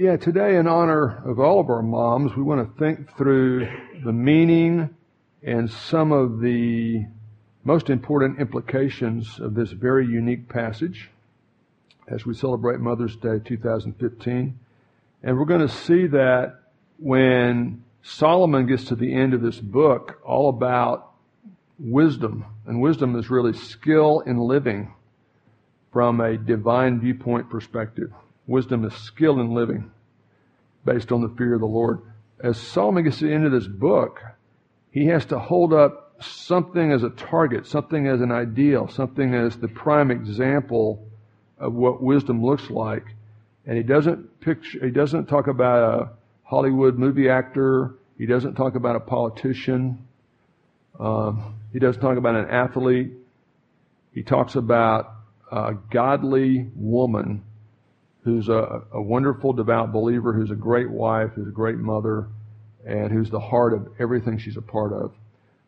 Yeah, today, in honor of all of our moms, we want to think through the meaning and some of the most important implications of this very unique passage as we celebrate Mother's Day 2015. And we're going to see that when Solomon gets to the end of this book, all about wisdom, and wisdom is really skill in living from a divine viewpoint perspective. Wisdom is skill in living based on the fear of the Lord. As Solomon gets to the end of this book, he has to hold up something as a target, something as an ideal, something as the prime example of what wisdom looks like. And he doesn't picture, he doesn't talk about a Hollywood movie actor. He doesn't talk about a politician. Um, he doesn't talk about an athlete. He talks about a godly woman who's a, a wonderful, devout believer, who's a great wife, who's a great mother, and who's the heart of everything she's a part of.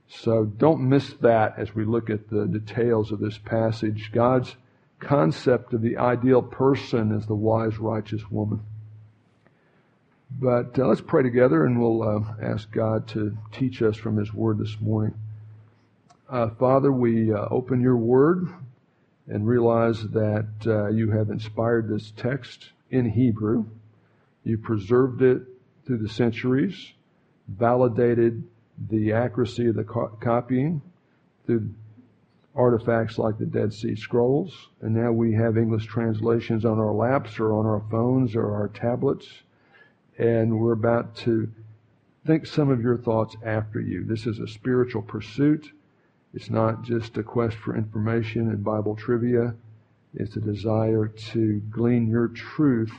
So don't miss that as we look at the details of this passage. God's concept of the ideal person is the wise, righteous woman. But uh, let's pray together and we'll uh, ask God to teach us from His Word this morning. Uh, Father, we uh, open your Word and realize that uh, you have inspired this text in Hebrew. You preserved it through the centuries, validated the accuracy of the co- copying through artifacts like the Dead Sea Scrolls, and now we have English translations on our laps or on our phones or our tablets, and we're about to think some of your thoughts after you. This is a spiritual pursuit. It's not just a quest for information and Bible trivia. It's a desire to glean your truth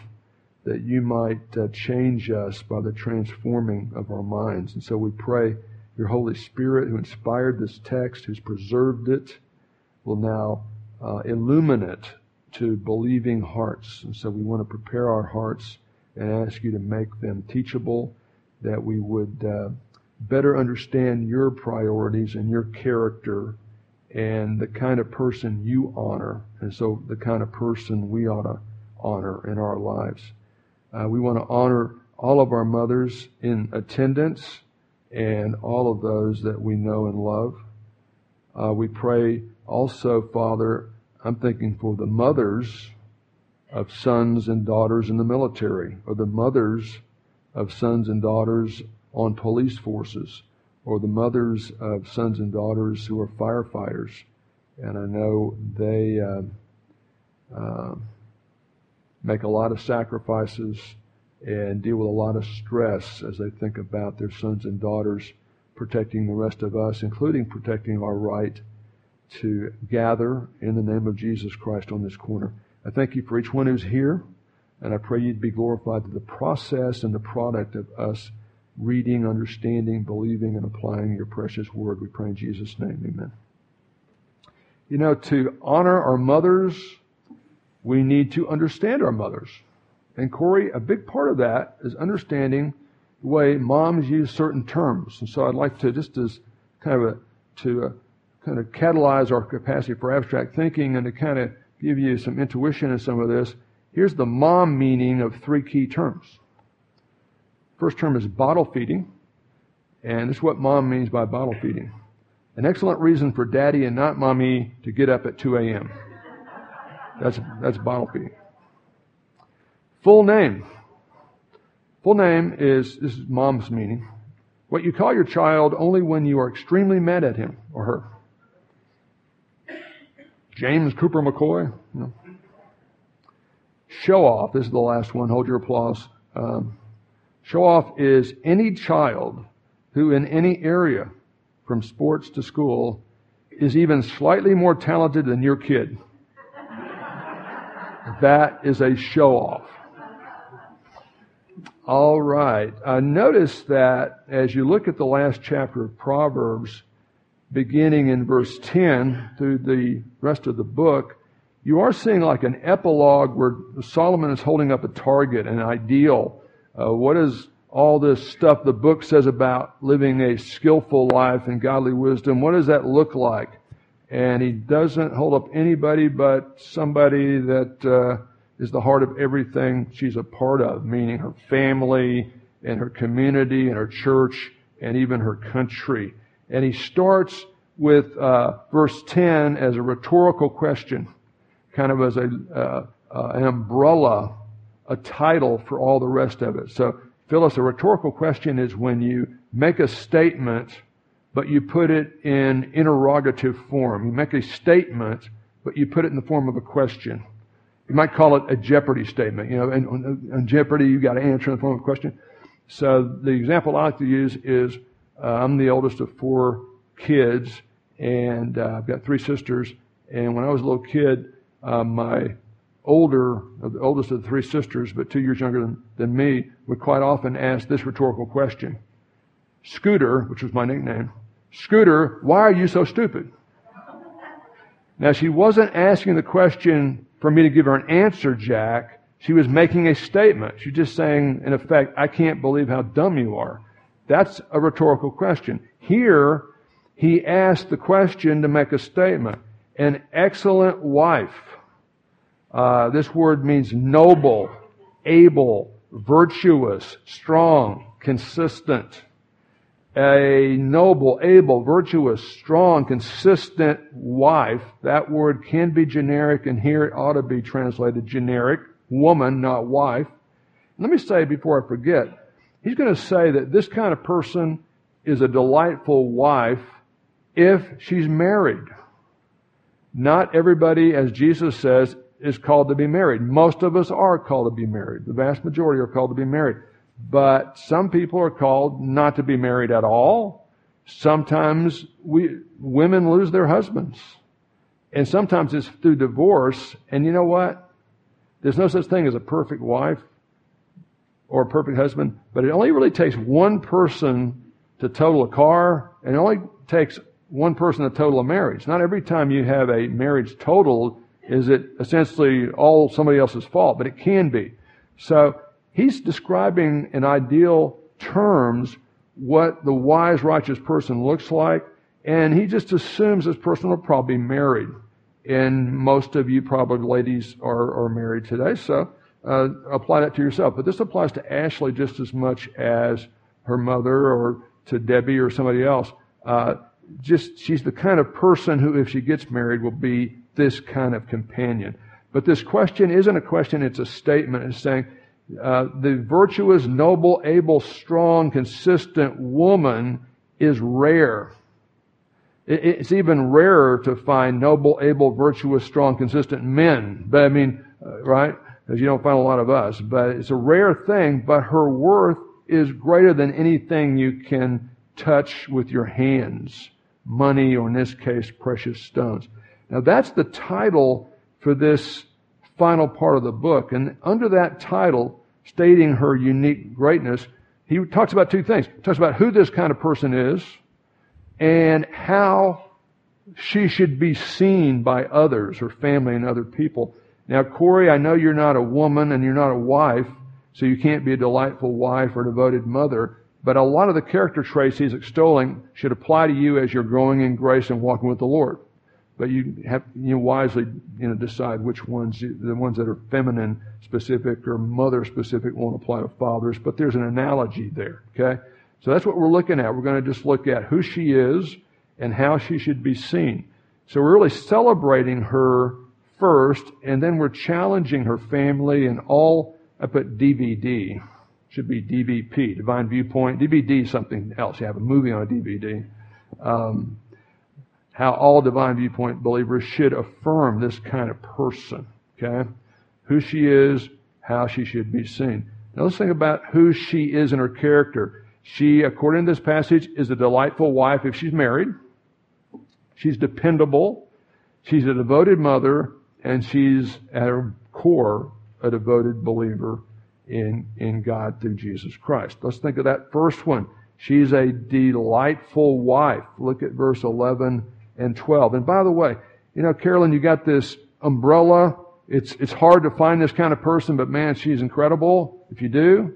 that you might uh, change us by the transforming of our minds. And so we pray your Holy Spirit, who inspired this text, who's preserved it, will now uh, illumine it to believing hearts. And so we want to prepare our hearts and ask you to make them teachable, that we would uh, better understand your priorities and your character and the kind of person you honor, and so the kind of person we ought to honor in our lives. Uh, we want to honor all of our mothers in attendance and all of those that we know and love. Uh, we pray also, Father, I'm thinking for the mothers of sons and daughters in the military, or the mothers of sons and daughters on police forces, or the mothers of sons and daughters who are firefighters. And I know they uh, uh, make a lot of sacrifices and deal with a lot of stress as they think about their sons and daughters protecting the rest of us, including protecting our right to gather in the name of Jesus Christ on this corner. I thank you for each one who's here, and I pray you'd be glorified to the process and the product of us reading, understanding, believing, and applying your precious word. We pray in Jesus' name. Amen. You know, to honor our mothers, we need to understand our mothers. And Corey, a big part of that is understanding the way moms use certain terms. And so I'd like to just as kind of a, to uh, kind of catalyze our capacity for abstract thinking and to kind of give you some intuition in some of this. Here's the mom meaning of three key terms. First term is bottle feeding, and this is what mom means by bottle feeding. An excellent reason for daddy and not mommy to get up at 2 a.m. That's, that's bottle feeding. Full name. Full name is, this is mom's meaning. What you call your child only when you are extremely mad at him or her. James Cooper McCoy. No. Show off. This is the last one. Hold your applause. Um, show off is any child who in any area, from sports to school, is even slightly more talented than your kid. That is a show off. All right. Uh, notice that as you look at the last chapter of Proverbs, beginning in verse 10 through the rest of the book, you are seeing like an epilogue where Solomon is holding up a target, an ideal. Uh, what is all this stuff the book says about living a skillful life and godly wisdom? What does that look like? And he doesn't hold up anybody but somebody that uh, is the heart of everything she's a part of, meaning her family and her community and her church and even her country. And he starts with uh, verse 10 as a rhetorical question, kind of as a, uh, uh, an umbrella, a title for all the rest of it. So, Phyllis, a rhetorical question is when you make a statement, but you put it in interrogative form. You make a statement, but you put it in the form of a question. You might call it a Jeopardy statement. You know, in, in Jeopardy, you've got to answer in the form of a question. So the example I like to use is uh, I'm the oldest of four kids, and uh, I've got three sisters. And when I was a little kid, uh, my older, the oldest of the three sisters, but two years younger than, than me, would quite often ask this rhetorical question. Scooter, which was my nickname, Scooter, why are you so stupid? Now she wasn't asking the question for me to give her an answer, Jack. She was making a statement. She's just saying, in effect, I can't believe how dumb you are. That's a rhetorical question. Here, he asked the question to make a statement. An excellent wife. Uh, this word means noble, able, virtuous, strong, consistent. A noble, able, virtuous, strong, consistent wife. That word can be generic, and here it ought to be translated generic woman, not wife. Let me say before I forget, he's going to say that this kind of person is a delightful wife if she's married. Not everybody, as Jesus says, is called to be married. Most of us are called to be married. The vast majority are called to be married. But some people are called not to be married at all. Sometimes we, women lose their husbands. And sometimes it's through divorce. And you know what? There's no such thing as a perfect wife or a perfect husband, but it only really takes one person to total a car, and it only takes one person to total a marriage. Not every time you have a marriage totaled is it essentially all somebody else's fault, but it can be. So he's describing in ideal terms what the wise, righteous person looks like, and he just assumes this person will probably be married and most of you probably ladies are, are married today, so uh, apply that to yourself. But this applies to Ashley just as much as her mother or to Debbie or somebody else. Uh, just she's the kind of person who, if she gets married, will be this kind of companion. But this question isn't a question; it's a statement. It's saying uh, the virtuous, noble, able, strong, consistent woman is rare. It's even rarer to find noble, able, virtuous, strong, consistent men. But I mean, uh, right? Because you don't find a lot of us. But it's a rare thing, but her worth is greater than anything you can touch with your hands. Money, or in this case, precious stones. Now that's the title for this final part of the book. And under that title, stating her unique greatness, he talks about two things. He talks about who this kind of person is, and how she should be seen by others, her family and other people. Now, Corey, I know you're not a woman and you're not a wife, so you can't be a delightful wife or devoted mother, but a lot of the character traits he's extolling should apply to you as you're growing in grace and walking with the Lord. But you have you know, wisely you know decide which ones the ones that are feminine specific or mother specific won't apply to fathers. But there's an analogy there. Okay, so that's what we're looking at. We're going to just look at who she is and how she should be seen. So we're really celebrating her first, and then we're challenging her family and all. I put DVD. Should be DVP, Divine Viewpoint. DVD something else. You have a movie on a DVD. Um, how all Divine Viewpoint believers should affirm this kind of person. Okay? Who she is, how she should be seen. Now let's think about who she is in her character. She, according to this passage, is a delightful wife if she's married. She's dependable. She's a devoted mother, and she's at her core a devoted believer in, in God through Jesus Christ. Let's think of that first one. She's a delightful wife. Look at verse 11 and 12. And by the way, you know, Carolyn, you got this umbrella. It's, it's hard to find this kind of person, but man, she's incredible if you do.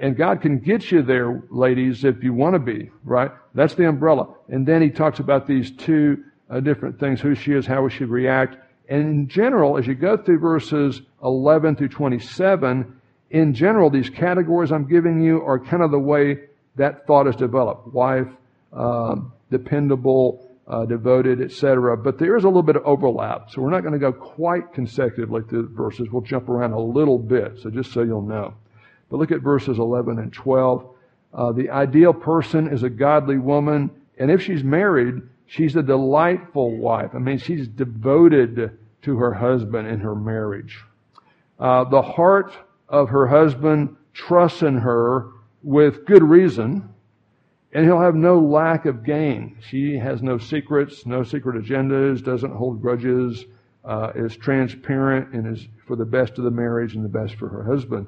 And God can get you there, ladies, if you want to be, right? That's the umbrella. And then he talks about these two uh, different things, who she is, how we should react. And in general, as you go through verses 11 through 27, in general, these categories I'm giving you are kind of the way that thought is developed. Wife, um, dependable, uh, devoted, etc. But there is a little bit of overlap, so we're not going to go quite consecutively through the verses. We'll jump around a little bit, so just so you'll know. But look at verses 11 and 12. Uh, the ideal person is a godly woman, and if she's married, she's a delightful wife. I mean, she's devoted to her husband in her marriage. Uh, the heart of her husband trusts in her with good reason, and he'll have no lack of gain. She has no secrets, no secret agendas, doesn't hold grudges, uh, is transparent, and is for the best of the marriage and the best for her husband.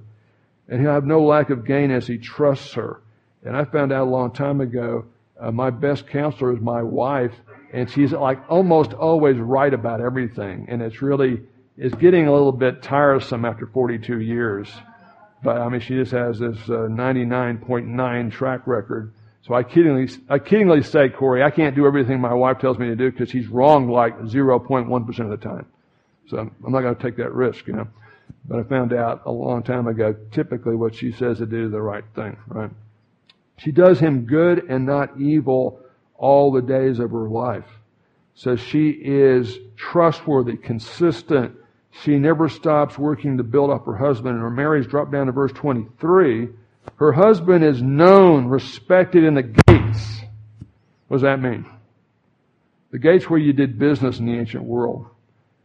And he'll have no lack of gain as he trusts her. And I found out a long time ago, uh, my best counselor is my wife, and she's like almost always right about everything. And it's really, it's getting a little bit tiresome after 42 years. But I mean, she just has this uh, 99.9 track record. So I kiddingly, I kiddingly say, Corey, I can't do everything my wife tells me to do because she's wrong like 0.1% of the time. So I'm not going to take that risk, you know. But I found out a long time ago, typically what she says to do is the right thing, right? She does him good and not evil all the days of her life. So she is trustworthy, consistent. She never stops working to build up her husband. And her marriage, drop down to verse 23. Her husband is known, respected in the gates. What does that mean? The gates where you did business in the ancient world.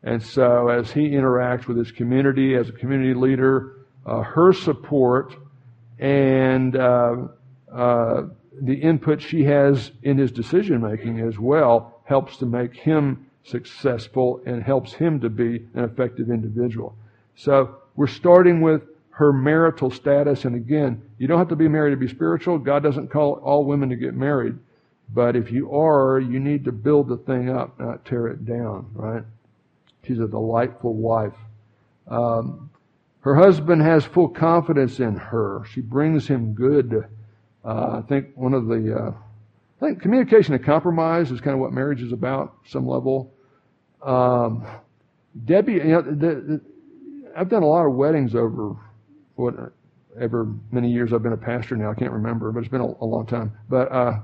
And so as he interacts with his community as a community leader, uh, her support and uh, uh, the input she has in his decision making as well helps to make him successful and helps him to be an effective individual. So we're starting with her marital status. And again, you don't have to be married to be spiritual. God doesn't call all women to get married. But if you are, you need to build the thing up, not tear it down, right? She's a delightful wife. Um, her husband has full confidence in her. She brings him good uh, I think one of the, uh, I think communication and compromise is kind of what marriage is about, some level. Um, Debbie, you know, the, the, I've done a lot of weddings over what ever many years I've been a pastor now. I can't remember, but it's been a, a long time. But uh,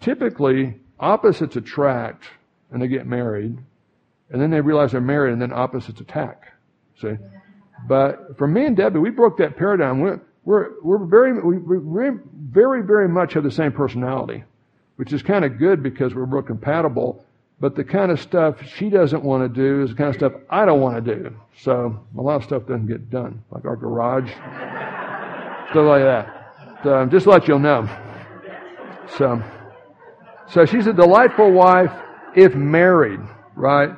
typically, opposites attract, and they get married, and then they realize they're married, and then opposites attack. See, but for me and Debbie, we broke that paradigm. We, we're, we're very, we, we very, very much have the same personality, which is kind of good because we're real compatible. But the kind of stuff she doesn't want to do is the kind of stuff I don't want to do. So a lot of stuff doesn't get done, like our garage, stuff like that. So, just let you know. So, so she's a delightful wife if married, right?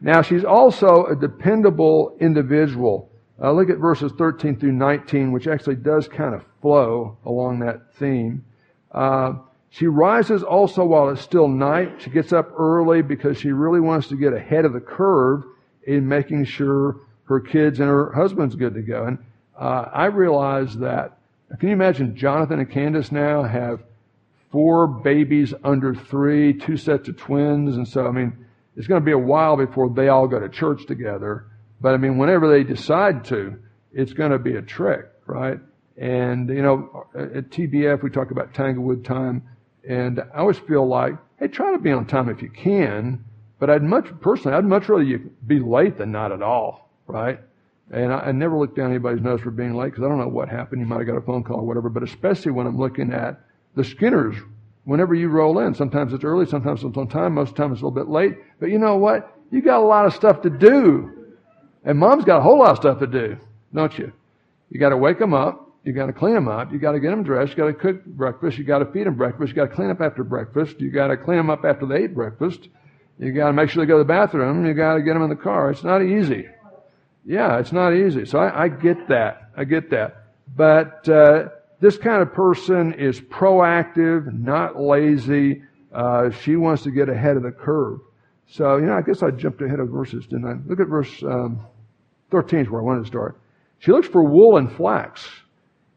Now she's also a dependable individual. Uh, look at verses 13 through 19, which actually does kind of flow along that theme. Uh, she rises also while it's still night. She gets up early because she really wants to get ahead of the curve in making sure her kids and her husband's good to go. And uh, I realize that. Can you imagine Jonathan and Candace now have four babies under three, two sets of twins, and so I mean, it's going to be a while before they all go to church together. But I mean, whenever they decide to, it's going to be a trick, right? And, you know, at TBF, we talk about Tanglewood time. And I always feel like, hey, try to be on time if you can. But I'd much, personally, I'd much rather you be late than not at all, right? And I, I never look down anybody's nose for being late because I don't know what happened. You might have got a phone call or whatever. But especially when I'm looking at the Skinners, whenever you roll in, sometimes it's early, sometimes it's on time, most of the time it's a little bit late. But you know what? You got a lot of stuff to do and mom's got a whole lot of stuff to do, don't you? You got to wake them up. You got to clean them up. You got to get them dressed. You got to cook breakfast. You got to feed them breakfast. You got to clean up after breakfast. You got to clean them up after they ate breakfast. You got to make sure they go to the bathroom. You got to get them in the car. It's not easy. Yeah, it's not easy. So I, I get that. I get that. But uh, this kind of person is proactive, not lazy. Uh, she wants to get ahead of the curve. So, you know, I guess I jumped ahead of verses, didn't I? Look at verse um, 13 is where I wanted to start. She looks for wool and flax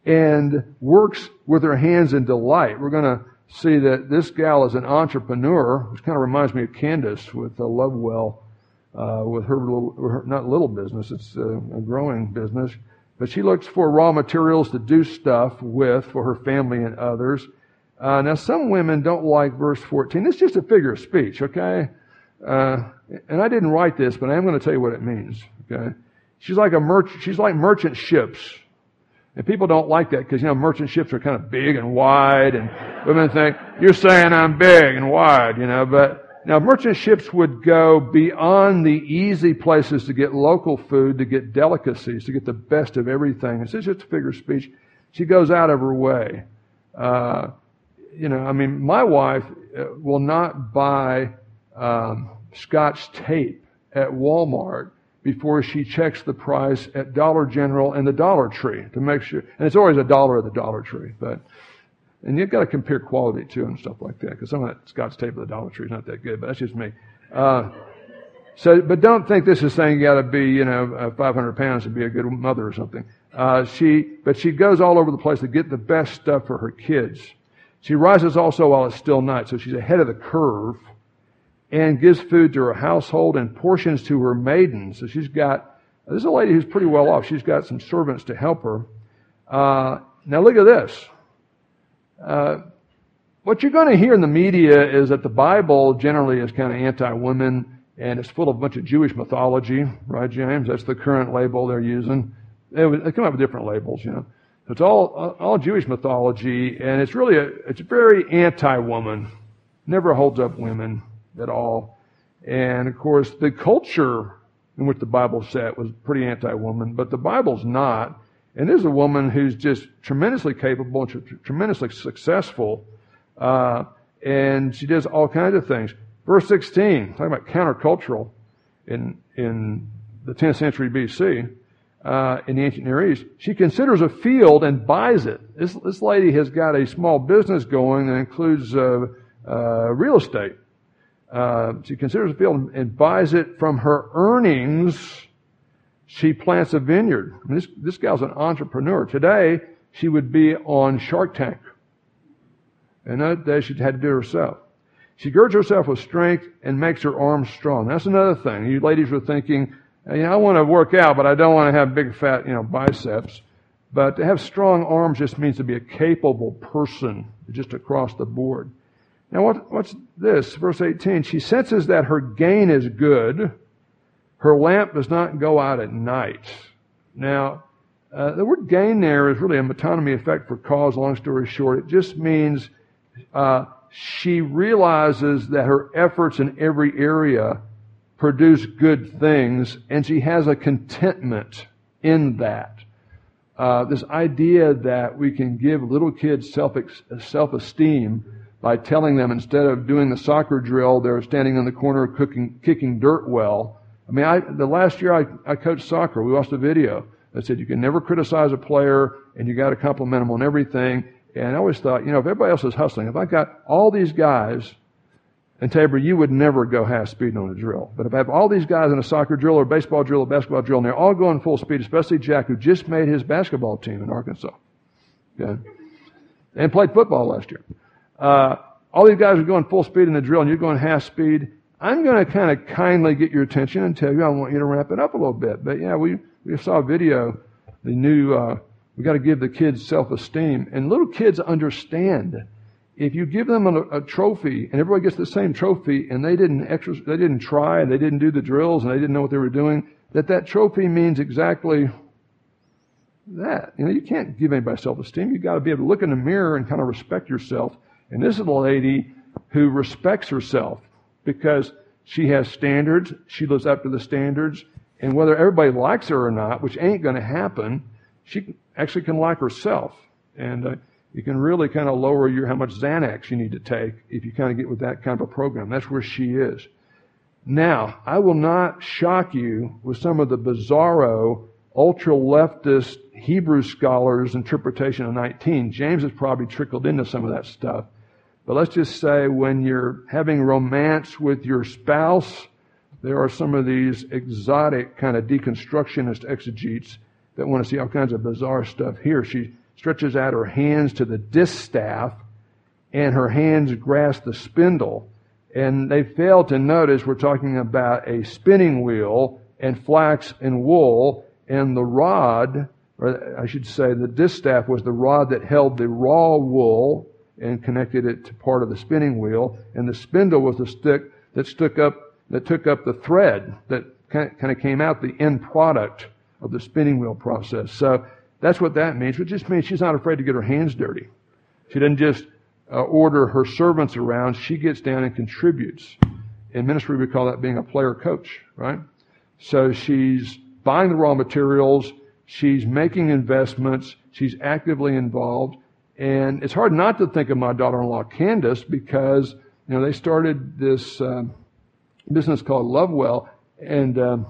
and works with her hands in delight. We're going to see that this gal is an entrepreneur, which kind of reminds me of Candace with uh, Lovewell. uh, with her little, her, not little business, it's a, a growing business. But she looks for raw materials to do stuff with for her family and others. Uh, now, some women don't like verse 14. It's just a figure of speech, okay? Uh, and I didn't write this, but I am going to tell you what it means, okay? She's like a merchant, she's like merchant ships. And people don't like that because, you know, merchant ships are kind of big and wide and women think, you're saying I'm big and wide, you know, but now, merchant ships would go beyond the easy places to get local food, to get delicacies, to get the best of everything. It's just a figure of speech. She goes out of her way. Uh, you know, I mean, my wife uh, will not buy um, Scotch tape at Walmart before she checks the price at Dollar General and the Dollar Tree to make sure. And it's always a dollar at the Dollar Tree, but and you've got to compare quality too and stuff like that, because some of that Scotch tape at the Dollar Tree is not that good, but that's just me. Uh, so, but don't think this is saying you got to be, you know, uh, 500 pounds to be a good mother or something. Uh, she, but she goes all over the place to get the best stuff for her kids. She rises also while it's still night, so she's ahead of the curve and gives food to her household and portions to her maidens. So she's got, this is a lady who's pretty well off. She's got some servants to help her. Uh, now look at this. Uh, what you're going to hear in the media is that the Bible generally is kind of anti-women and it's full of a bunch of Jewish mythology, right, James? That's the current label they're using. They, come up with different labels, you know. It's all all Jewish mythology, and it's really a, it's very anti-woman. Never holds up women at all. And of course, the culture in which the Bible set was pretty anti-woman, but the Bible's not. And there's a woman who's just tremendously capable and tremendously successful. Uh, and she does all kinds of things. Verse 16, talking about countercultural in, in the 10th century BC, uh, in the ancient Near East, she considers a field and buys it. This, this lady has got a small business going that includes uh, uh real estate. Uh, she considers a field and, buys it from her earnings she plants a vineyard. I mean, this, this gal's an entrepreneur. Today, she would be on Shark Tank. And that day, she had to do it herself. She girds herself with strength and makes her arms strong. That's another thing. You ladies were thinking, you know, I want to work out, but I don't want to have big fat, you know, biceps. But to have strong arms just means to be a capable person, just across the board. Now, what, what's this? Verse 18. She senses that her gain is good her lamp does not go out at night. Now, uh, the word gain there is really a metonymy effect for cause, long story short. It just means uh, she realizes that her efforts in every area produce good things, and she has a contentment in that. Uh, this idea that we can give little kids self self esteem by telling them instead of doing the soccer drill, they're standing in the corner cooking, kicking dirt well I mean, I, the last year I, I coached soccer, we watched a video that said you can never criticize a player and you got to compliment them on everything. And I always thought, you know, if everybody else is hustling, if I got all these guys, and Tabor, you would never go half speed on a drill. But if I have all these guys in a soccer drill or baseball drill or basketball drill, and they're all going full speed, especially Jack, who just made his basketball team in Arkansas, okay, and played football last year. Uh, all these guys are going full speed in the drill, and you're going half speed. I'm going to kind of kindly get your attention and tell you I want you to ramp it up a little bit. But yeah, we, we saw a video, the new, uh, we got to give the kids self-esteem. And little kids understand if you give them a, a, trophy and everybody gets the same trophy and they didn't extra, they didn't try and they didn't do the drills and they didn't know what they were doing, that that trophy means exactly that. You know, you can't give anybody self-esteem. You've got to be able to look in the mirror and kind of respect yourself. And this is a lady who respects herself because she has standards. She lives up to the standards. And whether everybody likes her or not, which ain't going to happen, she actually can like herself. And uh, you can really kind of lower your how much Xanax you need to take if you kind of get with that kind of a program. That's where she is. Now, I will not shock you with some of the bizarro, ultra leftist Hebrew scholars' interpretation of 19. James has probably trickled into some of that stuff. But let's just say when you're having romance with your spouse, there are some of these exotic kind of deconstructionist exegetes that want to see all kinds of bizarre stuff here. She stretches out her hands to the distaff, and her hands grasp the spindle. And they fail to notice we're talking about a spinning wheel and flax and wool and the rod, or I should say the distaff was the rod that held the raw wool and connected it to part of the spinning wheel, and the spindle was the stick that stuck up, that took up the thread that kind of came out the end product of the spinning wheel process. So that's what that means. which just means she's not afraid to get her hands dirty. She doesn't just uh, order her servants around. She gets down and contributes. In ministry, we call that being a player coach, right? So she's buying the raw materials. She's making investments. She's actively involved. And it's hard not to think of my daughter-in-law Candace because, you know, they started this uh, business called Lovewell. And um,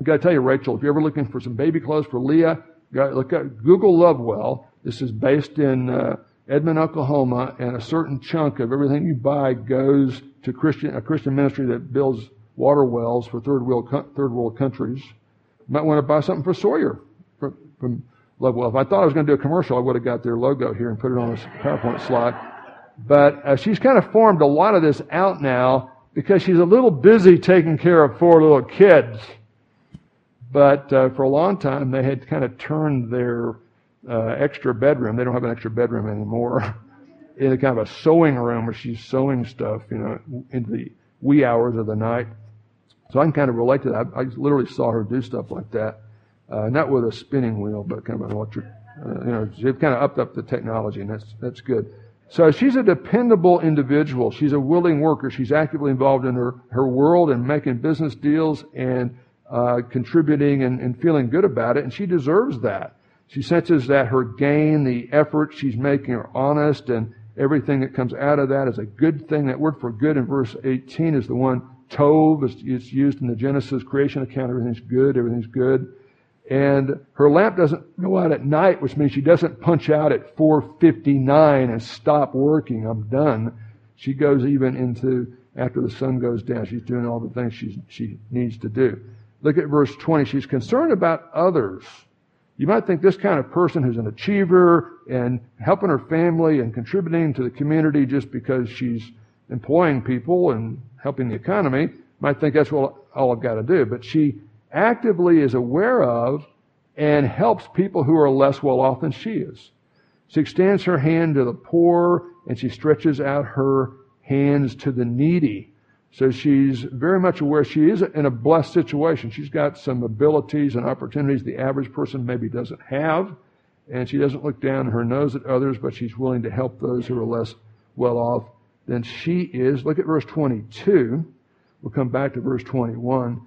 I've got to tell you, Rachel, if you're ever looking for some baby clothes for Leah, look at Google Lovewell. This is based in uh, Edmond, Oklahoma, and a certain chunk of everything you buy goes to Christian a Christian ministry that builds water wells for third world third world countries. You might want to buy something for Sawyer from, from Lovewell. If I thought I was going to do a commercial, I would have got their logo here and put it on a PowerPoint slide. But uh, she's kind of formed a lot of this out now because she's a little busy taking care of four little kids. But uh, for a long time, they had kind of turned their uh, extra bedroom. They don't have an extra bedroom anymore. in kind of a sewing room where she's sewing stuff, you know, in the wee hours of the night. So I can kind of relate to that. I, I literally saw her do stuff like that, uh, not with a spinning wheel, but kind of an electric. Uh, you know, they've kind of upped up the technology, and that's that's good. So she's a dependable individual. She's a willing worker. She's actively involved in her her world and making business deals and uh, contributing and, and feeling good about it, and she deserves that. She senses that her gain, the effort she's making are honest and everything that comes out of that is a good thing. That word for good in verse 18 is the one tov. It's, used in the Genesis creation account. Everything's good. Everything's good. And her lamp doesn't go out at night, which means she doesn't punch out at 4.59 and stop working. I'm done. She goes even into after the sun goes down. She's doing all the things she, she needs to do. Look at verse 20. She's concerned about others. You might think this kind of person who's an achiever and helping her family and contributing to the community just because she's employing people and helping the economy might think that's what all I've got to do. But she actively is aware of and helps people who are less well off than she is. She extends her hand to the poor and she stretches out her hands to the needy. So she's very much aware she is in a blessed situation. She's got some abilities and opportunities the average person maybe doesn't have. And she doesn't look down her nose at others, but she's willing to help those who are less well off than she is. Look at verse 22. We'll come back to verse 21.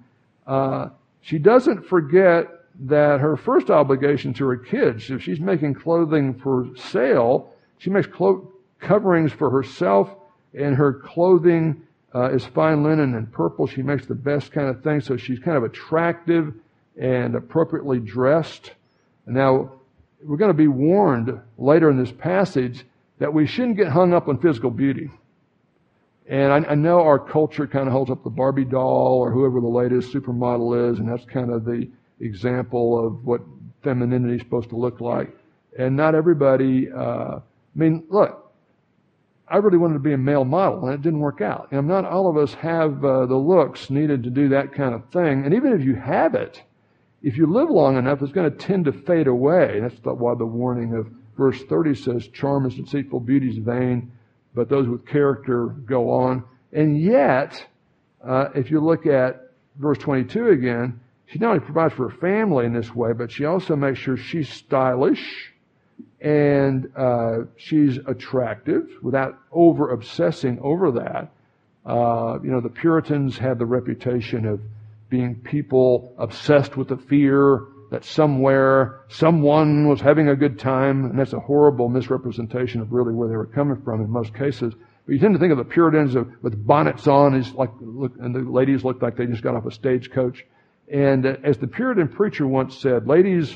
Uh, she doesn't forget that her first obligation to her kids, if she's making clothing for sale, she makes clo- coverings for herself and her clothing uh, is fine linen and purple. She makes the best kind of thing, so she's kind of attractive and appropriately dressed. Now, we're going to be warned later in this passage that we shouldn't get hung up on physical beauty. And I, I know our culture kind of holds up the Barbie doll or whoever the latest supermodel is, and that's kind of the example of what femininity is supposed to look like. And not everybody, uh, I mean, look, I really wanted to be a male model, and it didn't work out. And not all of us have uh, the looks needed to do that kind of thing. And even if you have it, if you live long enough, it's going to tend to fade away. That's why the warning of verse 30 says, Charm is deceitful, beauty is vain, but those with character go on. And yet, uh, if you look at verse 22 again, she not only provides for her family in this way, but she also makes sure she's stylish and uh, she's attractive without over obsessing over that. Uh, you know, the Puritans had the reputation of being people obsessed with the fear that somewhere someone was having a good time, and that's a horrible misrepresentation of really where they were coming from in most cases. But you tend to think of the Puritans with bonnets on, like, and the ladies looked like they just got off a stagecoach. And uh, as the Puritan preacher once said, ladies,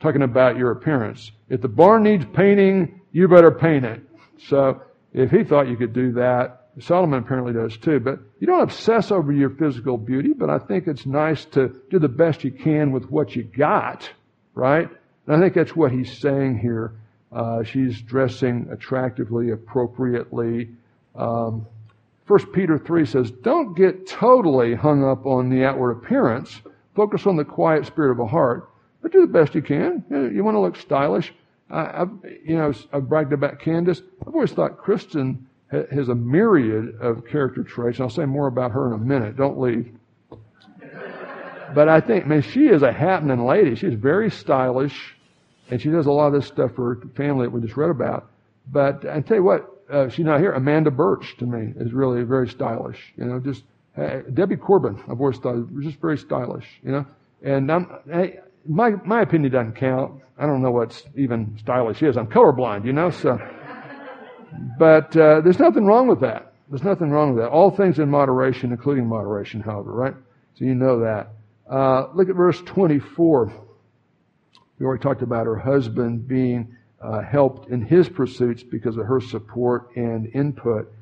talking about your appearance. If the barn needs painting, you better paint it. So if he thought you could do that, Solomon apparently does too. But you don't obsess over your physical beauty, but I think it's nice to do the best you can with what you got, right? And I think that's what he's saying here. Uh, she's dressing attractively, appropriately, um, 1 Peter 3 says, don't get totally hung up on the outward appearance. Focus on the quiet spirit of a heart, but do the best you can. You want to look stylish. I, have you know, I've bragged about Candace. I've always thought Kristen has a myriad of character traits. I'll say more about her in a minute. Don't leave. But I think, man, she is a happening lady. She's very stylish, and she does a lot of this stuff for her family that we just read about. But I tell you what, uh, she's not here. Amanda Birch to me is really very stylish. You know, just uh, Debbie Corbin. I've always thought just very stylish. You know, and I'm, my my opinion doesn't count. I don't know what's even stylish is. I'm colorblind. You know, so. But uh, there's nothing wrong with that. There's nothing wrong with that. All things in moderation, including moderation, however, right? So you know that. Uh, look at verse 24. We already talked about her husband being uh, helped in his pursuits because of her support and input.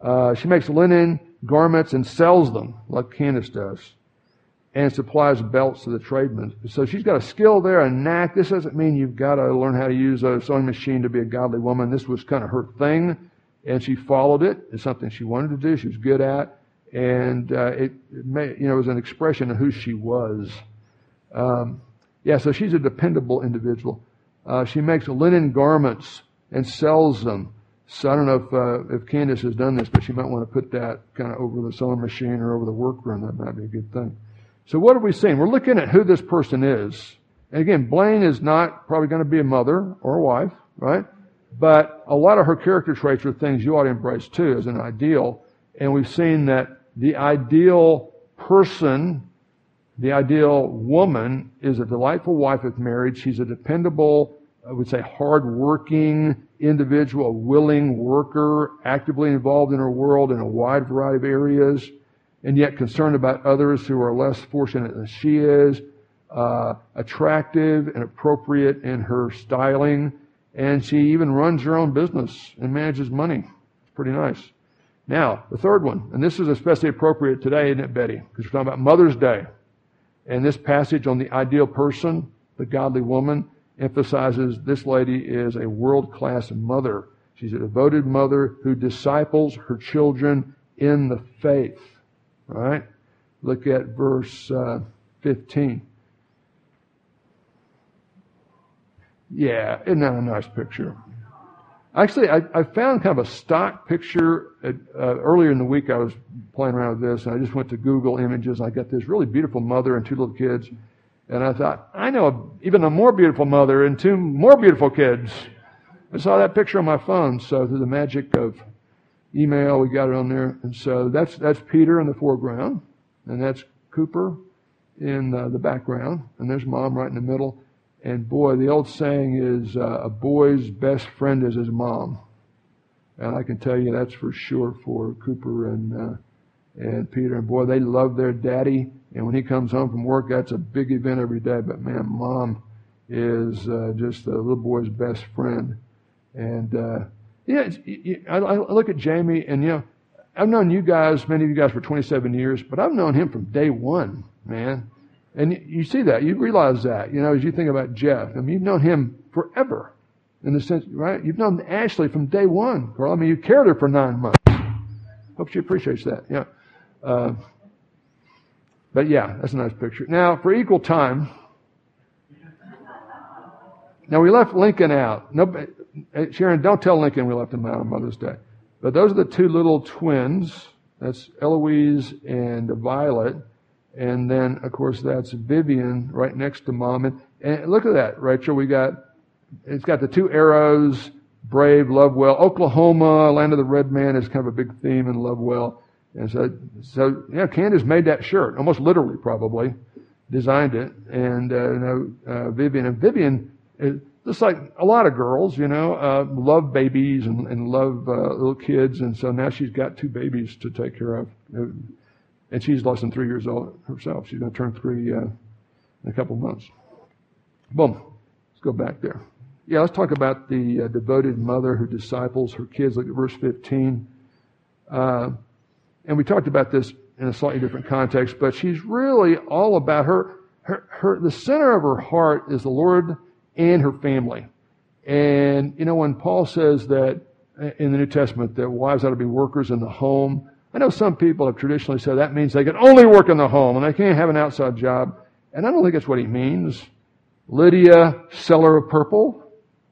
Uh, she makes linen garments and sells them, like Candace does, and supplies belts to the tradesmen. So she's got a skill there, a knack. This doesn't mean you've got to learn how to use a sewing machine to be a godly woman. This was kind of her thing, and she followed it. It's something she wanted to do. She was good at and uh, it, it may, you know, it was an expression of who she was. Um, yeah, so she's a dependable individual. Uh, she makes linen garments and sells them. So I don't know if uh, if Candace has done this, but she might want to put that kind of over the sewing machine or over the workroom. That might be a good thing. So what are we seeing? We're looking at who this person is. And again, Blaine is not probably going to be a mother or a wife, right? But a lot of her character traits are things you ought to embrace too as an ideal. And we've seen that the ideal person, the ideal woman is a delightful wife of marriage. She's a dependable, I would say, hardworking individual, a willing worker, actively involved in her world in a wide variety of areas, and yet concerned about others who are less fortunate than she is, uh, attractive and appropriate in her styling, and she even runs her own business and manages money. It's pretty nice. Now, the third one, and this is especially appropriate today, isn't it, Betty? Because we're talking about Mother's Day. And this passage on the ideal person, the godly woman, emphasizes this lady is a world class mother. She's a devoted mother who disciples her children in the faith. All right? Look at verse uh, 15. Yeah, isn't that a nice picture? Actually, I, I, found kind of a stock picture at, uh, earlier in the week. I was playing around with this, and I just went to Google Images. and I got this really beautiful mother and two little kids, and I thought, I know a, even a more beautiful mother and two more beautiful kids. I saw that picture on my phone, so through the magic of email, we got it on there, and so that's that's Peter in the foreground, and that's Cooper in uh, the background, and there's Mom right in the middle. And boy, the old saying is uh, a boy's best friend is his mom. And I can tell you that's for sure for Cooper and uh, and Peter. And boy, they love their daddy. And when he comes home from work, that's a big event every day. But man, mom is uh, just the little boy's best friend. And yeah, I, I look at Jamie, and you know, I've known you guys, many of you guys, for 27 years, but I've known him from day one, man. And you see that, you realize that, you know, as you think about Jeff. I mean, you've known him forever. In the sense, right? You've known Ashley from day one, girl. I mean, you carried her for nine months. Hope she appreciates that. Yeah. Uh, but yeah, that's a nice picture. Now, for equal time, now we left Lincoln out. No, Sharon, don't tell Lincoln we left him out on Mother's Day. But those are the two little twins. That's Eloise and Violet. And then, of course, that's Vivian right next to mom. And, and look at that, Rachel. We got, it's got the two arrows, brave, love well. Oklahoma, land of the red man is kind of a big theme in Lovewell. And so, so, yeah, Candace made that shirt, almost literally probably, designed it. And, uh, you know, uh, Vivian, and Vivian is just like a lot of girls, you know, uh, love babies and, and love, uh, little kids. And so now she's got two babies to take care of. And she's less than three years old herself. She's going to turn three uh, in a couple of months. Boom. Let's go back there. Yeah, let's talk about the uh, devoted mother who disciples her kids. Look at verse 15. Uh, and we talked about this in a slightly different context, but she's really all about her, her, her, the center of her heart is the Lord and her family. And, you know, when Paul says that in the New Testament that wives ought to be workers in the home, I know some people have traditionally said that means they can only work in the home and they can't have an outside job. And I don't think that's what he means. Lydia, seller of purple,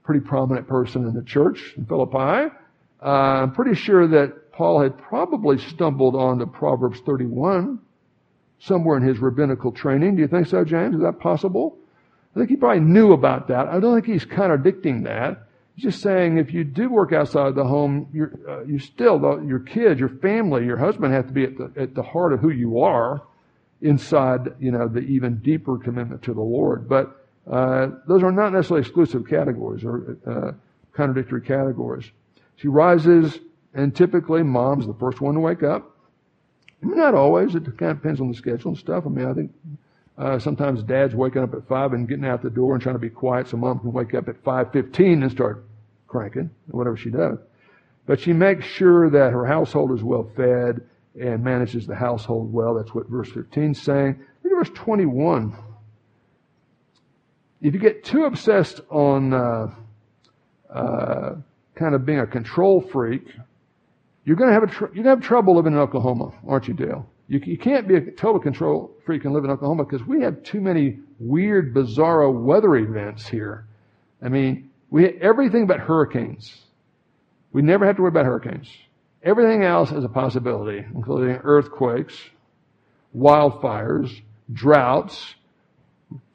pretty prominent person in the church in Philippi. Uh, I'm pretty sure that Paul had probably stumbled onto Proverbs 31 somewhere in his rabbinical training. Do you think so, James? Is that possible? I think he probably knew about that. I don't think he's contradicting that. He's just saying if you do work outside the home, you're, uh, you still, your kids, your family, your husband have to be at the, at the heart of who you are inside, you know, the even deeper commitment to the Lord. But uh, those are not necessarily exclusive categories or uh, contradictory categories. She rises, and typically mom's the first one to wake up. Not always. It kind of depends on the schedule and stuff. I mean, I think uh, sometimes dad's waking up at five and getting out the door and trying to be quiet, so mom can wake up at five fifteen and start cranking, whatever she does. But she makes sure that her household is well fed and manages the household well. That's what verse 15 is saying. Look at verse 21. If you get too obsessed on uh, uh, kind of being a control freak, you're going to have tr- you're going to have trouble living in Oklahoma, aren't you, Dale? You, you can't be a total control freak and live in Oklahoma because we have too many weird, bizarro weather events here. I mean, we everything but hurricanes. We never have to worry about hurricanes. Everything else is a possibility, including earthquakes, wildfires, droughts,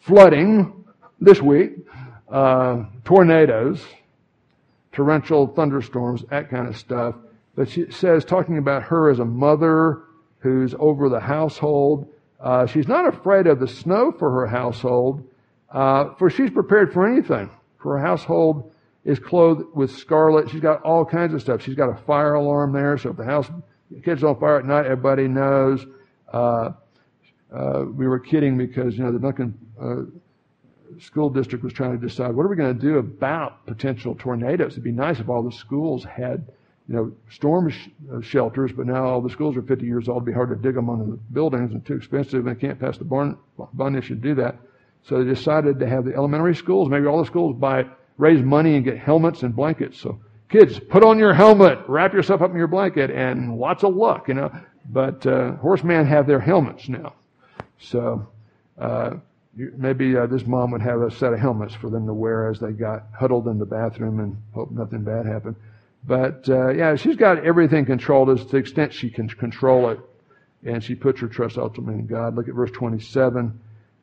flooding this week, uh, tornadoes, torrential thunderstorms, that kind of stuff. But she says, talking about her as a mother who's over the household, uh, she's not afraid of the snow for her household, uh, for she's prepared for anything. For her household is clothed with scarlet. She's got all kinds of stuff. She's got a fire alarm there, so if the house catches on fire at night, everybody knows. Uh, uh, we were kidding because you know the Duncan uh, school district was trying to decide what are we going to do about potential tornadoes. It'd be nice if all the schools had you know, storm sh- uh, shelters, but now all the schools are 50 years old. It'd be hard to dig them under the buildings and too expensive, and they can't pass the bond, bond issue to do that. So they decided to have the elementary schools, maybe all the schools buy, raise money and get helmets and blankets. So kids, put on your helmet, wrap yourself up in your blanket, and lots of luck, you know. But uh, horsemen have their helmets now. So uh, maybe uh, this mom would have a set of helmets for them to wear as they got huddled in the bathroom and hope nothing bad happened. But uh, yeah, she's got everything controlled as to the extent she can control it, and she puts her trust ultimately in God. Look at verse 27.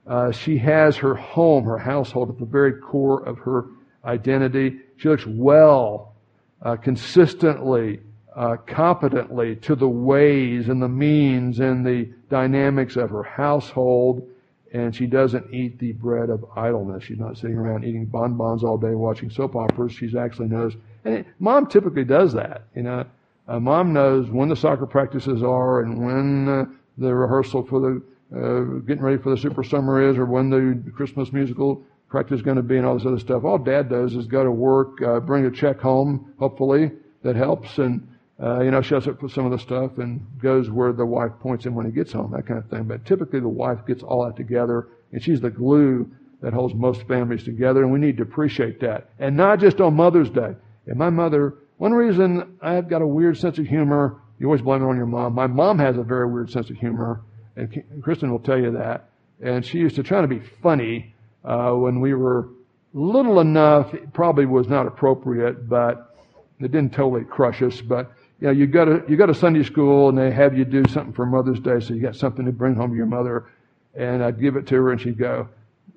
Uh, she has her home, her household, at the very core of her identity. She looks well, uh, consistently, uh, competently to the ways and the means and the dynamics of her household and she doesn't eat the bread of idleness. She's not sitting around eating bonbons all day watching soap operas. She's actually knows, and mom typically does that. You know, uh, mom knows when the soccer practices are and when uh, the rehearsal for the uh, getting ready for the super summer is, or when the Christmas musical practice is going to be, and all this other stuff. All dad does is go to work, uh, bring a check home, hopefully that helps, and uh, you know, shows up for some of the stuff and goes where the wife points him when he gets home, that kind of thing. But typically the wife gets all that together and she's the glue that holds most families together and we need to appreciate that. And not just on Mother's Day. And my mother, one reason I've got a weird sense of humor, you always blame it on your mom. My mom has a very weird sense of humor and Kristen will tell you that. And she used to try to be funny, uh, when we were little enough, it probably was not appropriate, but it didn't totally crush us, but you know, you go to, you go to Sunday school and they have you do something for Mother's Day, so you got something to bring home to your mother. And I'd give it to her and she'd go,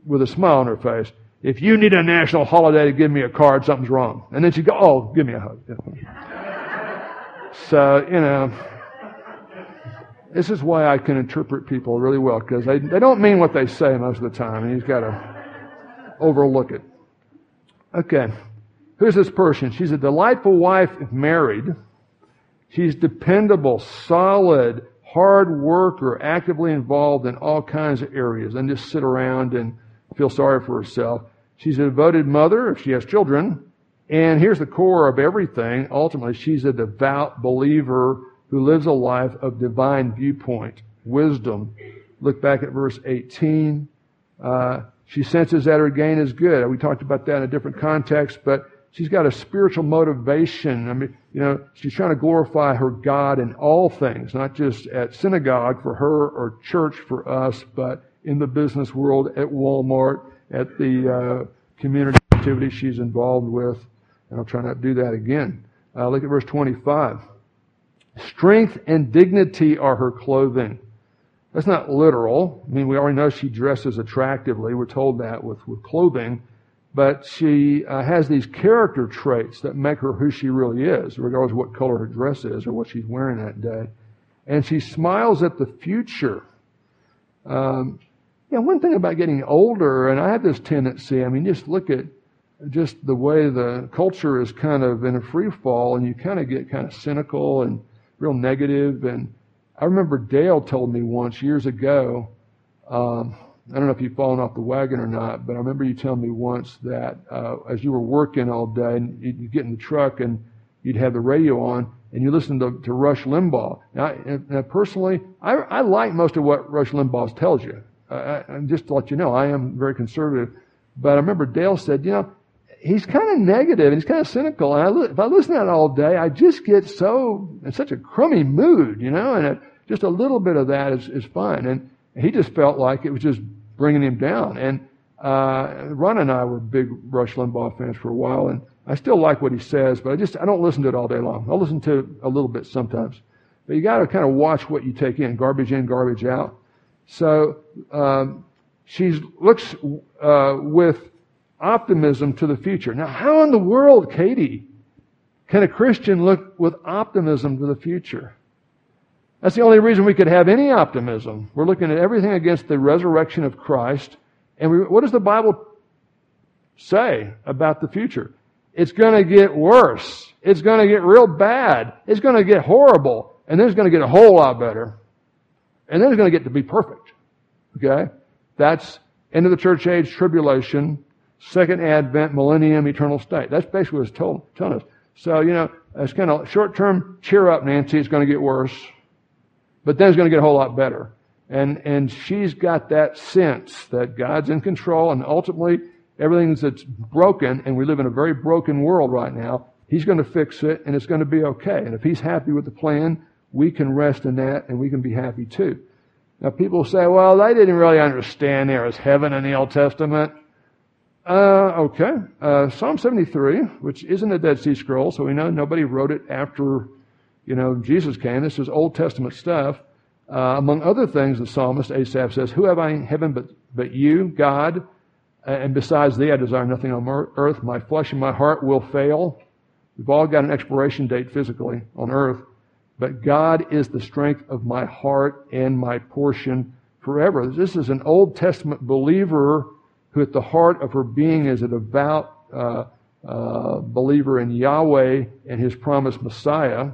with a smile on her face, if you need a national holiday to give me a card, something's wrong. And then she'd go, oh, give me a hug. so, you know, this is why I can interpret people really well, because they, they don't mean what they say most of the time, and he's got to overlook it. Okay. Who's this person? She's a delightful wife married. She's dependable, solid, hard worker, actively involved in all kinds of areas, and just sit around and feel sorry for herself. She's a devoted mother if she has children. And here's the core of everything. Ultimately, she's a devout believer who lives a life of divine viewpoint, wisdom. Look back at verse 18. Uh, she senses that her gain is good. We talked about that in a different context, but she's got a spiritual motivation. I mean, you know, she's trying to glorify her God in all things, not just at synagogue for her or church for us, but in the business world, at Walmart, at the uh, community activity she's involved with. And I'll try not to do that again. Uh, look at verse 25. Strength and dignity are her clothing. That's not literal. I mean, we already know she dresses attractively. We're told that with, with clothing. But she uh, has these character traits that make her who she really is, regardless of what color her dress is or what she's wearing that day. And she smiles at the future. Um, yeah, one thing about getting older, and I have this tendency, I mean, just look at just the way the culture is kind of in a free fall, and you kind of get kind of cynical and real negative. And I remember Dale told me once years ago, um, I don't know if you've fallen off the wagon or not, but I remember you telling me once that uh, as you were working all day and you'd get in the truck and you'd have the radio on and you listen to, to Rush Limbaugh. Now, now personally, I, I like most of what Rush Limbaugh tells you. Uh, and just to let you know, I am very conservative. But I remember Dale said, you know, he's kind of negative and he's kind of cynical. And I, if I listen to that all day, I just get so in such a crummy mood, you know. And it, just a little bit of that is is fine. And he just felt like it was just bringing him down. And uh, Ron and I were big Rush Limbaugh fans for a while, and I still like what he says, but I just I don't listen to it all day long. I'll listen to it a little bit sometimes. But you got to kind of watch what you take in, garbage in, garbage out. So um, she looks uh, with optimism to the future. Now, how in the world, Katie, can a Christian look with optimism to the future? That's the only reason we could have any optimism. We're looking at everything against the resurrection of Christ. And we, what does the Bible say about the future? It's going to get worse. It's going to get real bad. It's going to get horrible. And then it's going to get a whole lot better. And then it's going to get to be perfect. Okay? That's end of the church age, tribulation, second advent, millennium, eternal state. That's basically what it's told, telling us. So, you know, it's kind of short term, cheer up, Nancy, it's going to get worse. But then it's going to get a whole lot better. And, and she's got that sense that God's in control and ultimately everything that's broken, and we live in a very broken world right now, He's going to fix it and it's going to be okay. And if He's happy with the plan, we can rest in that and we can be happy too. Now people say, well, they didn't really understand there is heaven in the Old Testament. Uh, okay. Uh, Psalm 73, which isn't a Dead Sea Scroll, so we know nobody wrote it after, you know, Jesus came. This is Old Testament stuff. Uh, among other things, the psalmist Asaph says, Who have I in heaven but, but you, God? And besides thee, I desire nothing on earth. My flesh and my heart will fail. We've all got an expiration date physically on earth. But God is the strength of my heart and my portion forever. This is an Old Testament believer who at the heart of her being is a devout uh, uh, believer in Yahweh and his promised Messiah.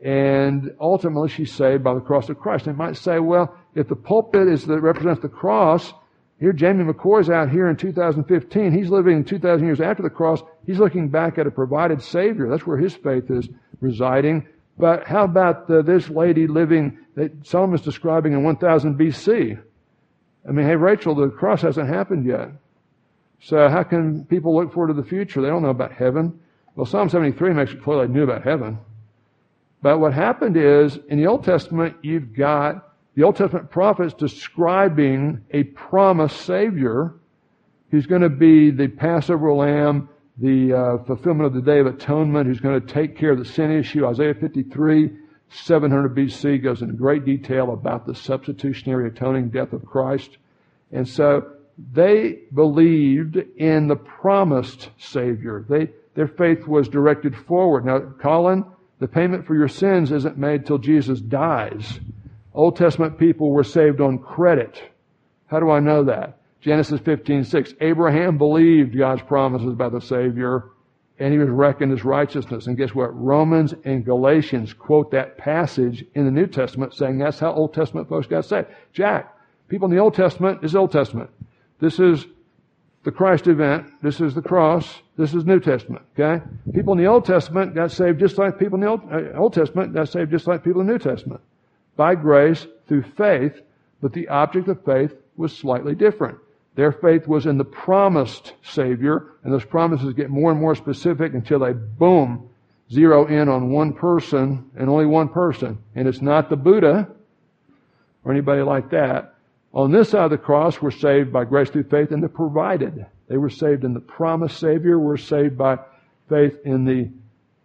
And ultimately she's saved by the cross of Christ. They might say, well, if the pulpit is that represents the cross, here Jamie is out here in 2015. He's living 2,000 years after the cross. He's looking back at a provided Savior. That's where his faith is residing. But how about uh, this lady living that Solomon's describing in 1000 BC? I mean, hey, Rachel, the cross hasn't happened yet. So how can people look forward to the future? They don't know about heaven. Well, Psalm 73 makes it clear they knew about heaven. But what happened is, in the Old Testament, you've got the Old Testament prophets describing a promised Savior who's going to be the Passover lamb, the uh, fulfillment of the Day of Atonement, who's going to take care of the sin issue. Isaiah 53, 700 BC goes into great detail about the substitutionary atoning death of Christ. And so they believed in the promised Savior. They, their faith was directed forward. Now, Colin, the payment for your sins isn't made till Jesus dies. Old Testament people were saved on credit. How do I know that? Genesis 15:6. Abraham believed God's promises about the Savior, and he was reckoned as righteousness. And guess what? Romans and Galatians quote that passage in the New Testament saying that's how Old Testament folks got saved. Jack, people in the Old Testament is Old Testament. This is the Christ event. This is the cross. This is New Testament. Okay? People in the Old Testament got saved just like people in the Old, uh, Old Testament got saved just like people in the New Testament. By grace through faith, but the object of faith was slightly different. Their faith was in the promised Savior, and those promises get more and more specific until they, boom, zero in on one person and only one person. And it's not the Buddha or anybody like that. On this side of the cross, we're saved by grace through faith in the provided. They were saved in the promised Savior. We're saved by faith in the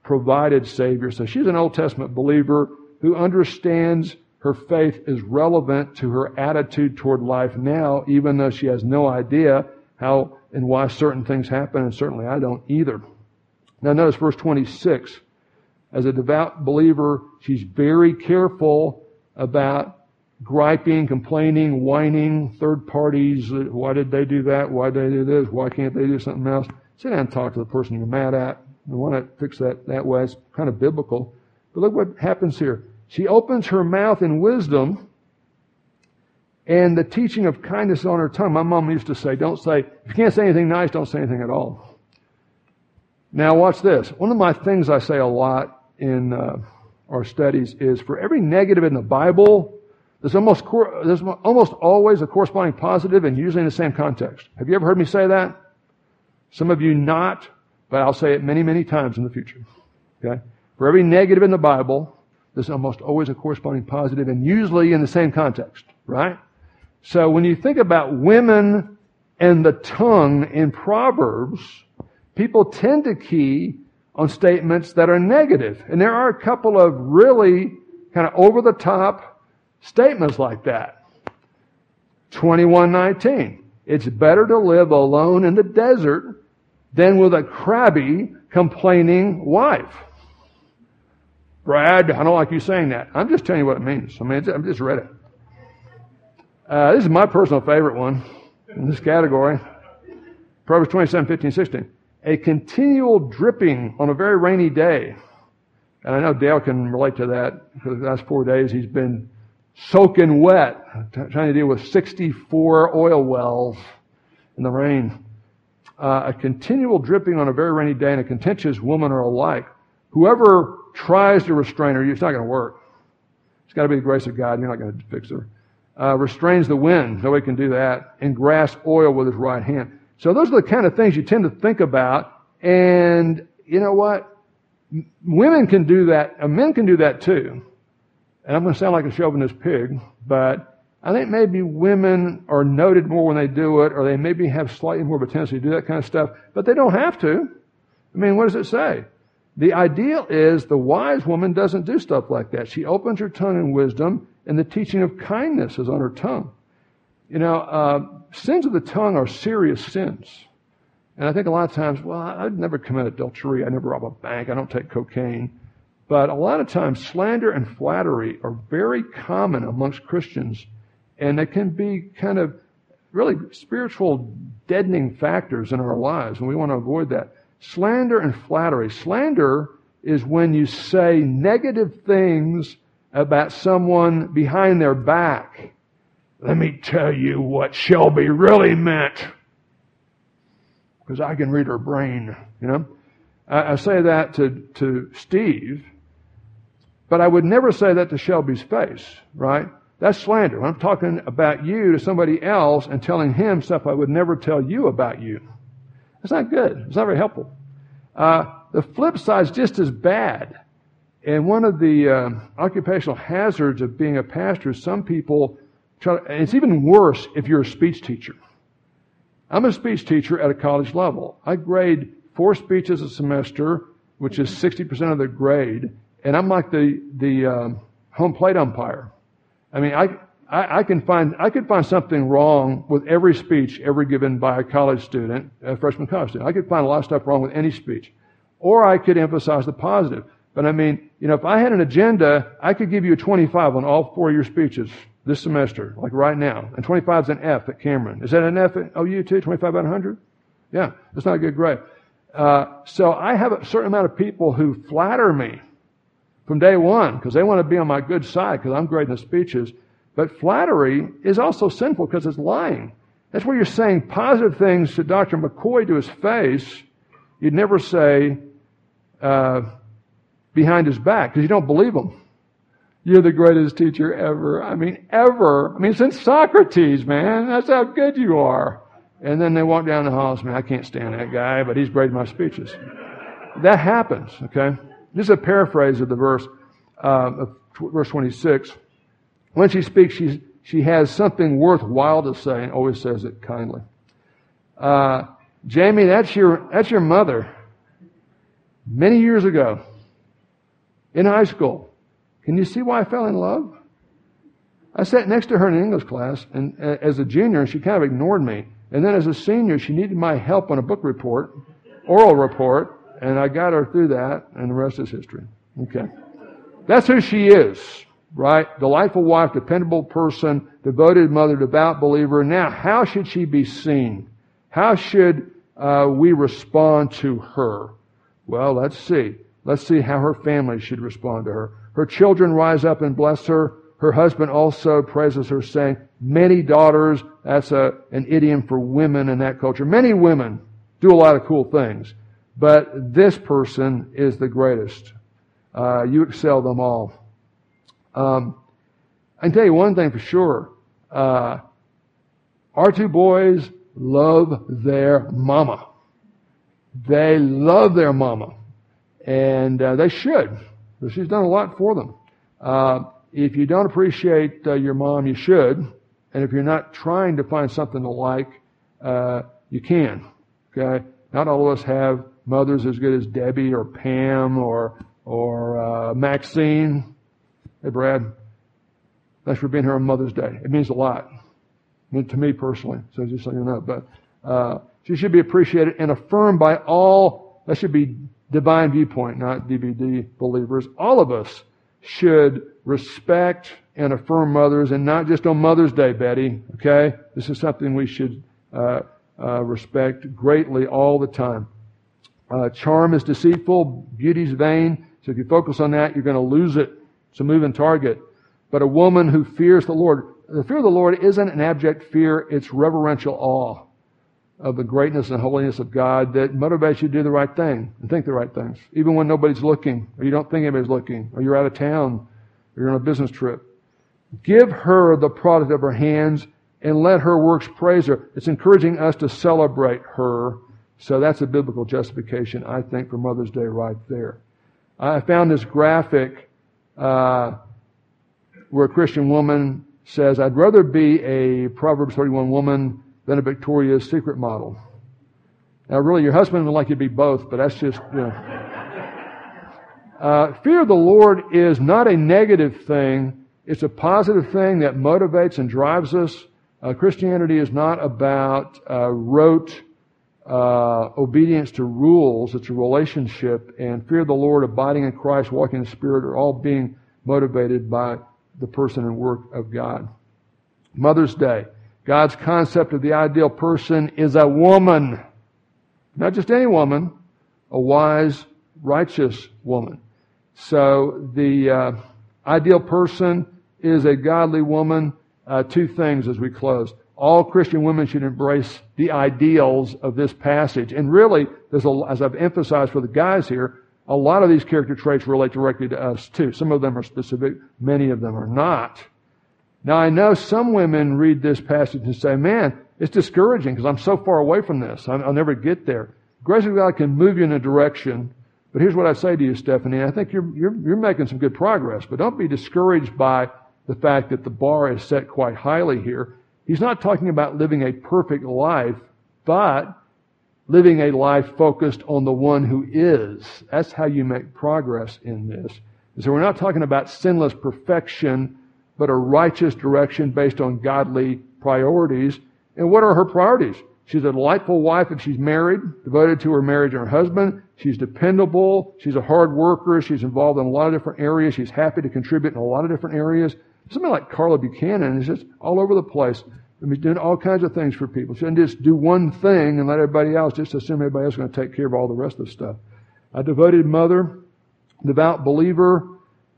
provided Savior. So she's an Old Testament believer who understands her faith is relevant to her attitude toward life now, even though she has no idea how and why certain things happen, and certainly I don't either. Now notice verse 26. As a devout believer, she's very careful about griping, complaining, whining, third parties. Why did they do that? Why did they do this? Why can't they do something else? Sit down and talk to the person you're mad at. We want to fix that that way. It's kind of biblical. But look what happens here. She opens her mouth in wisdom and the teaching of kindness on her tongue. My mom used to say, don't say, if you can't say anything nice, don't say anything at all. Now watch this. One of my things I say a lot in uh, our studies is for every negative in the Bible, there's almost, there's almost always a corresponding positive and usually in the same context. Have you ever heard me say that? Some of you not, but I'll say it many, many times in the future. Okay? For every negative in the Bible, there's almost always a corresponding positive and usually in the same context, right? So when you think about women and the tongue in Proverbs, people tend to key on statements that are negative. And there are a couple of really kind of over the top statements like that. 2119. It's better to live alone in the desert than with a crabby, complaining wife. Brad, I don't like you saying that. I'm just telling you what it means. I mean, I just read it. Uh, this is my personal favorite one in this category. Proverbs 27, 15, 16. A continual dripping on a very rainy day. And I know Dale can relate to that because the last four days he's been soaking wet, trying to deal with 64 oil wells in the rain. Uh, a continual dripping on a very rainy day and a contentious woman are alike. Whoever tries to restrain her, it's not going to work. It's got to be the grace of God. You're not going to fix her. Uh, restrains the wind. Nobody can do that. And grasps oil with his right hand. So those are the kind of things you tend to think about. And you know what? Women can do that. Uh, men can do that too. And I'm going to sound like a chauvinist pig, but I think maybe women are noted more when they do it, or they maybe have slightly more of a tendency to do that kind of stuff, but they don't have to. I mean, what does it say? The ideal is the wise woman doesn't do stuff like that. She opens her tongue in wisdom, and the teaching of kindness is on her tongue. You know, uh, sins of the tongue are serious sins. And I think a lot of times, well, I'd never commit adultery. I never rob a bank. I don't take cocaine. But a lot of times, slander and flattery are very common amongst Christians and they can be kind of really spiritual deadening factors in our lives, and we want to avoid that. Slander and flattery. Slander is when you say negative things about someone behind their back. Let me tell you what Shelby really meant. Because I can read her brain, you know. I, I say that to, to Steve, but I would never say that to Shelby's face, right? That's slander. When I'm talking about you to somebody else and telling him stuff I would never tell you about you. That's not good. It's not very helpful. Uh, the flip side is just as bad. And one of the uh, occupational hazards of being a pastor is some people try to, and it's even worse if you're a speech teacher. I'm a speech teacher at a college level. I grade four speeches a semester, which is 60% of the grade, and I'm like the, the um, home plate umpire. I mean, I, I, I, can find, I could find something wrong with every speech ever given by a college student, a freshman college student. I could find a lot of stuff wrong with any speech. Or I could emphasize the positive. But I mean, you know, if I had an agenda, I could give you a 25 on all four of your speeches this semester, like right now. And 25 is an F at Cameron. Is that an F at OU too? 25 out of 100? Yeah, that's not a good grade. Uh, so I have a certain amount of people who flatter me from day one because they want to be on my good side because I'm great in the speeches. But flattery is also sinful because it's lying. That's where you're saying positive things to Dr. McCoy to his face. You'd never say uh, behind his back because you don't believe him. You're the greatest teacher ever. I mean, ever. I mean, since Socrates, man. That's how good you are. And then they walk down the hall and say, I can't stand that guy, but he's great at my speeches. That happens, okay? This is a paraphrase of the verse, uh, of verse 26. When she speaks, she, she has something worthwhile to say and always says it kindly. Uh, Jamie, that's your, that's your mother. Many years ago, in high school. Can you see why I fell in love? I sat next to her in an English class, and uh, as a junior, and she kind of ignored me. And then as a senior, she needed my help on a book report, oral report, and I got her through that, and the rest is history. Okay. That's who she is, right? Delightful wife, dependable person, devoted mother, devout believer. Now, how should she be seen? How should uh, we respond to her? Well, let's see. Let's see how her family should respond to her. Her children rise up and bless her. Her husband also praises her, saying, Many daughters, that's a, an idiom for women in that culture. Many women do a lot of cool things, but this person is the greatest. Uh, you excel them all. Um, I can tell you one thing for sure. Uh, our two boys love their mama. They love their mama. And uh, they should. She's done a lot for them. Uh, if you don't appreciate uh, your mom, you should. And if you're not trying to find something to like, uh, you can. Okay? Not all of us have mothers as good as Debbie or Pam or or uh, Maxine. Hey, Brad. Thanks for being here on Mother's Day. It means a lot. I mean, to me personally. So just so you know. But uh, she should be appreciated and affirmed by all. That should be divine viewpoint, not DVD believers. All of us should respect and affirm mothers, and not just on Mother's Day, Betty. Okay, this is something we should uh, uh, respect greatly all the time. Uh, charm is deceitful, beauty is vain. So if you focus on that, you're going to lose it. It's a moving target. But a woman who fears the Lord, the fear of the Lord isn't an abject fear; it's reverential awe of the greatness and holiness of God that motivates you to do the right thing and think the right things, even when nobody's looking, or you don't think anybody's looking, or you're out of town, or you're on a business trip. Give her the product of her hands and let her works praise her. It's encouraging us to celebrate her. So that's a biblical justification, I think, for Mother's Day right there. I found this graphic uh, where a Christian woman says, I'd rather be a Proverbs 31 woman than a Victoria's Secret model. Now, really, your husband would like you to be both, but that's just, you know. Uh, fear of the Lord is not a negative thing. It's a positive thing that motivates and drives us. Uh, Christianity is not about uh, rote uh, obedience to rules. It's a relationship, and fear of the Lord, abiding in Christ, walking in the Spirit, are all being motivated by the person and work of God. Mother's Day. God's concept of the ideal person is a woman. Not just any woman, a wise, righteous woman. So the uh, ideal person is a godly woman. Uh, two things as we close. All Christian women should embrace the ideals of this passage. And really, a, as I've emphasized for the guys here, a lot of these character traits relate directly to us too. Some of them are specific, many of them are not. Now I know some women read this passage and say, man, it's discouraging because I'm so far away from this. I'll never get there. Grace of God can move you in a direction. But here's what I say to you, Stephanie. I think you're, you're, you're making some good progress, but don't be discouraged by the fact that the bar is set quite highly here. He's not talking about living a perfect life, but living a life focused on the one who is. That's how you make progress in this. so we're not talking about sinless perfection, but a righteous direction based on godly priorities. And what are her priorities? She's a delightful wife if she's married, devoted to her marriage and her husband. She's dependable. She's a hard worker. She's involved in a lot of different areas. She's happy to contribute in a lot of different areas. Somebody like Carla Buchanan is just all over the place. I mean, doing all kinds of things for people. She doesn't just do one thing and let everybody else just assume everybody else is going to take care of all the rest of the stuff. A devoted mother, devout believer,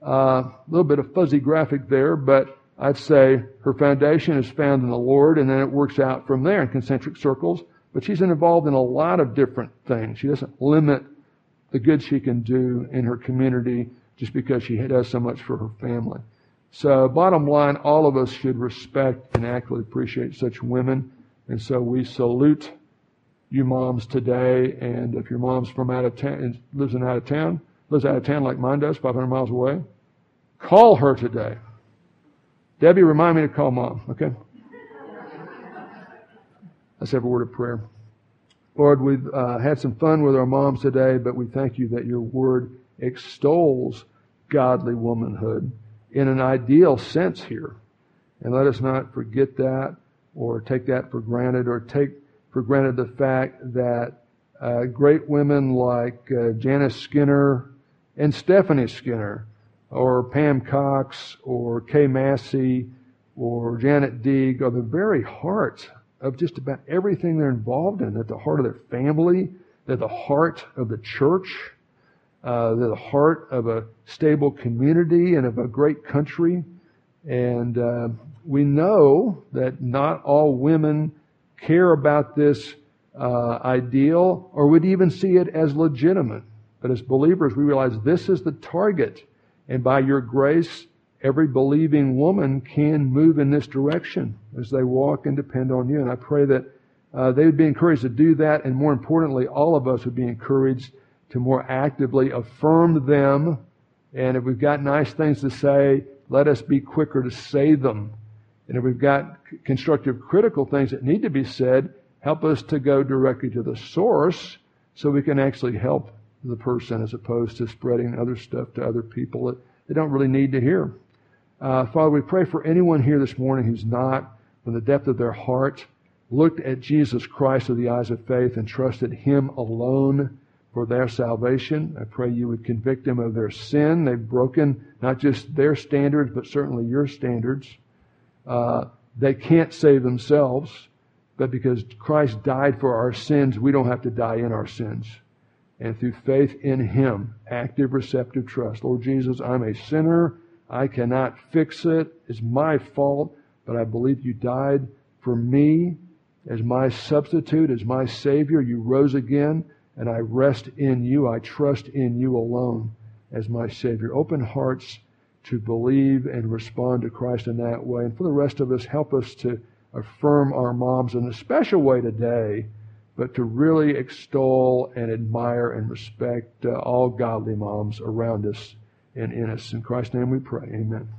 uh, a little bit of fuzzy graphic there, but I'd say her foundation is found in the Lord, and then it works out from there in concentric circles. But she's involved in a lot of different things. She doesn't limit the good she can do in her community just because she does so much for her family. So, bottom line, all of us should respect and actively appreciate such women And so we salute you moms today. And if your mom's from out of town, lives in out of town, lives out of town like mine does, 500 miles away, call her today. Debbie, remind me to call mom, okay? Let's have a word of prayer. Lord, we've uh, had some fun with our moms today, but we thank you that your word extols godly womanhood in an ideal sense here. And let us not forget that or take that for granted or take for granted the fact that uh, great women like uh, Janice Skinner and Stephanie Skinner or Pam Cox or Kay Massey or Janet Deeg are the very heart of just about everything they're involved in. They're the heart of their family. They're the heart of the church. Uh, they're the heart of a stable community and of a great country. And uh, we know that not all women care about this uh, ideal or would even see it as legitimate. But as believers, we realize this is the target. And by your grace, every believing woman can move in this direction as they walk and depend on you. And I pray that uh, they would be encouraged to do that. And more importantly, all of us would be encouraged to more actively affirm them. And if we've got nice things to say, let us be quicker to say them. And if we've got constructive critical things that need to be said, help us to go directly to the source so we can actually help the person as opposed to spreading other stuff to other people that they don't really need to hear. Uh, Father, we pray for anyone here this morning who's not, from the depth of their heart, looked at Jesus Christ with the eyes of faith and trusted Him alone for their salvation. I pray you would convict them of their sin. They've broken not just their standards, but certainly your standards. Uh, they can't save themselves, but because Christ died for our sins, we don't have to die in our sins. And through faith in Him, active, receptive trust. Lord Jesus, I'm a sinner. I cannot fix it. It's my fault, but I believe you died for me as my substitute, as my Savior. You rose again, and I rest in you. I trust in you alone as my Savior. Open hearts to believe and respond to Christ in that way. And for the rest of us, help us to affirm our moms in a special way today, but to really extol and admire and respect uh, all godly moms around us and in us. In Christ's name we pray. Amen.